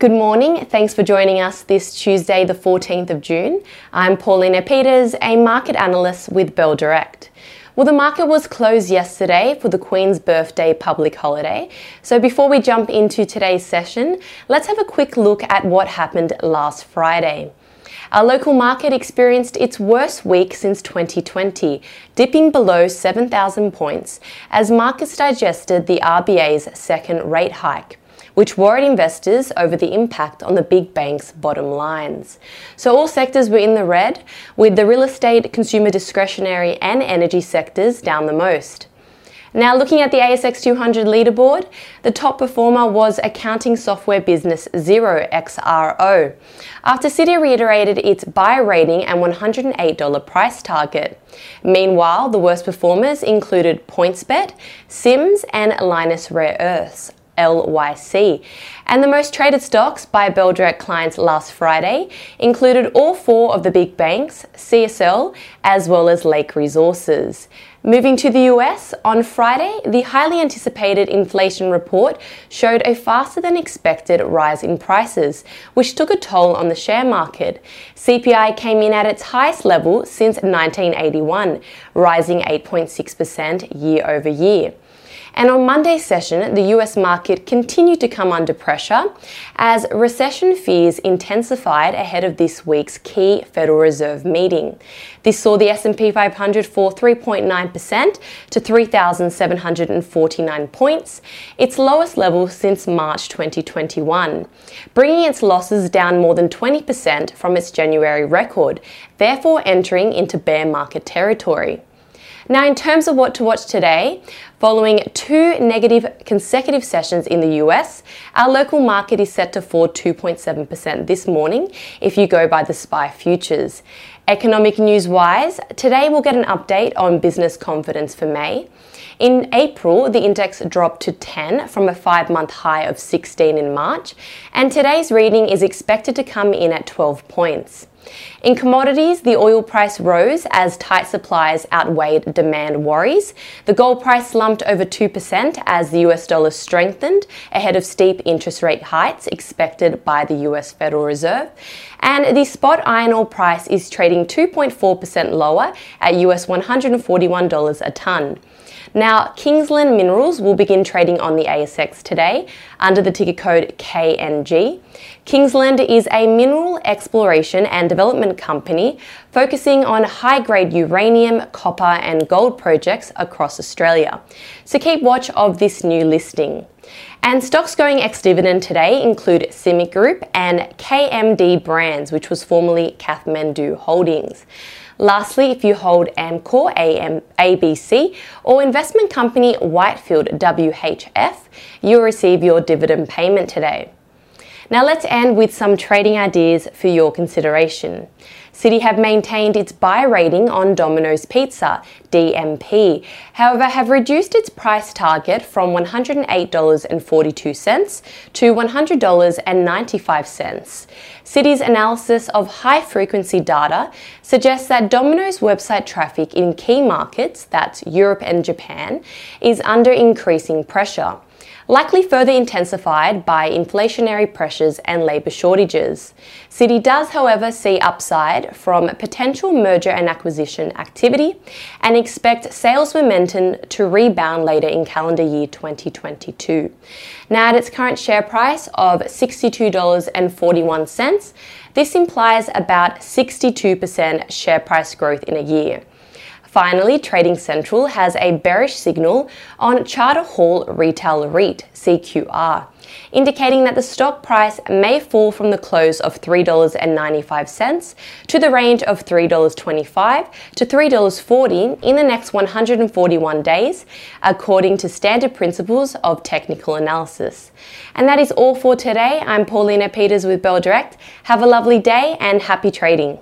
Good morning. Thanks for joining us this Tuesday, the 14th of June. I'm Paulina Peters, a market analyst with Bell Direct. Well, the market was closed yesterday for the Queen's birthday public holiday. So before we jump into today's session, let's have a quick look at what happened last Friday. Our local market experienced its worst week since 2020, dipping below 7,000 points as markets digested the RBA's second rate hike which worried investors over the impact on the big banks' bottom lines. So all sectors were in the red, with the real estate, consumer discretionary, and energy sectors down the most. Now, looking at the ASX 200 leaderboard, the top performer was accounting software business Xero XRO, after Citi reiterated its buy rating and $108 price target. Meanwhile, the worst performers included PointsBet, Sims, and Lynas Rare Earths. LYC. And the most traded stocks by Bell Direct clients last Friday included all four of the big banks, CSL, as well as Lake Resources. Moving to the US, on Friday, the highly anticipated inflation report showed a faster than expected rise in prices, which took a toll on the share market. CPI came in at its highest level since 1981, rising 8.6% year over year. And on Monday's session, the US market continued to come under pressure as recession fears intensified ahead of this week's key Federal Reserve meeting. This saw the S&P 500 fall 3.9% to 3,749 points, its lowest level since March 2021, bringing its losses down more than 20% from its January record, therefore entering into bear market territory. Now, in terms of what to watch today, following two negative consecutive sessions in the US, our local market is set to fall 2.7% this morning if you go by the SPI futures. Economic news wise, today we'll get an update on business confidence for May. In April, the index dropped to 10 from a five month high of 16 in March, and today's reading is expected to come in at 12 points. In commodities, the oil price rose as tight supplies outweighed demand worries. The gold price slumped over 2% as the US dollar strengthened ahead of steep interest rate hikes expected by the US Federal Reserve. And the spot iron ore price is trading 2.4% lower at US $141 a tonne. Now, Kingsland Minerals will begin trading on the ASX today under the ticker code KNG. Kingsland is a mineral exploration and development company focusing on high grade uranium, copper, and gold projects across Australia. So keep watch of this new listing. And stocks going ex dividend today include CIMIC Group and KMD Brands, which was formerly Kathmandu Holdings. Lastly, if you hold Amcor AM, ABC or investment company Whitefield WHF, you'll receive your dividend payment today. Now let's end with some trading ideas for your consideration. Citi have maintained its buy rating on Domino's Pizza, DMP, however, have reduced its price target from $108.42 to $100.95. Citi's analysis of high frequency data suggests that Domino's website traffic in key markets, that's Europe and Japan, is under increasing pressure likely further intensified by inflationary pressures and labour shortages. Citi does, however, see upside from potential merger and acquisition activity and expect sales momentum to rebound later in calendar year 2022. Now, at its current share price of $62.41, this implies about 62% share price growth in a year. Finally, Trading Central has a bearish signal on Charter Hall Retail REIT, CQR, indicating that the stock price may fall from the close of $3.95 to the range of $3.25 to $3.40 in the next 141 days, according to standard principles of technical analysis. And that is all for today. I'm Paulina Peters with Bell Direct. Have a lovely day and happy trading.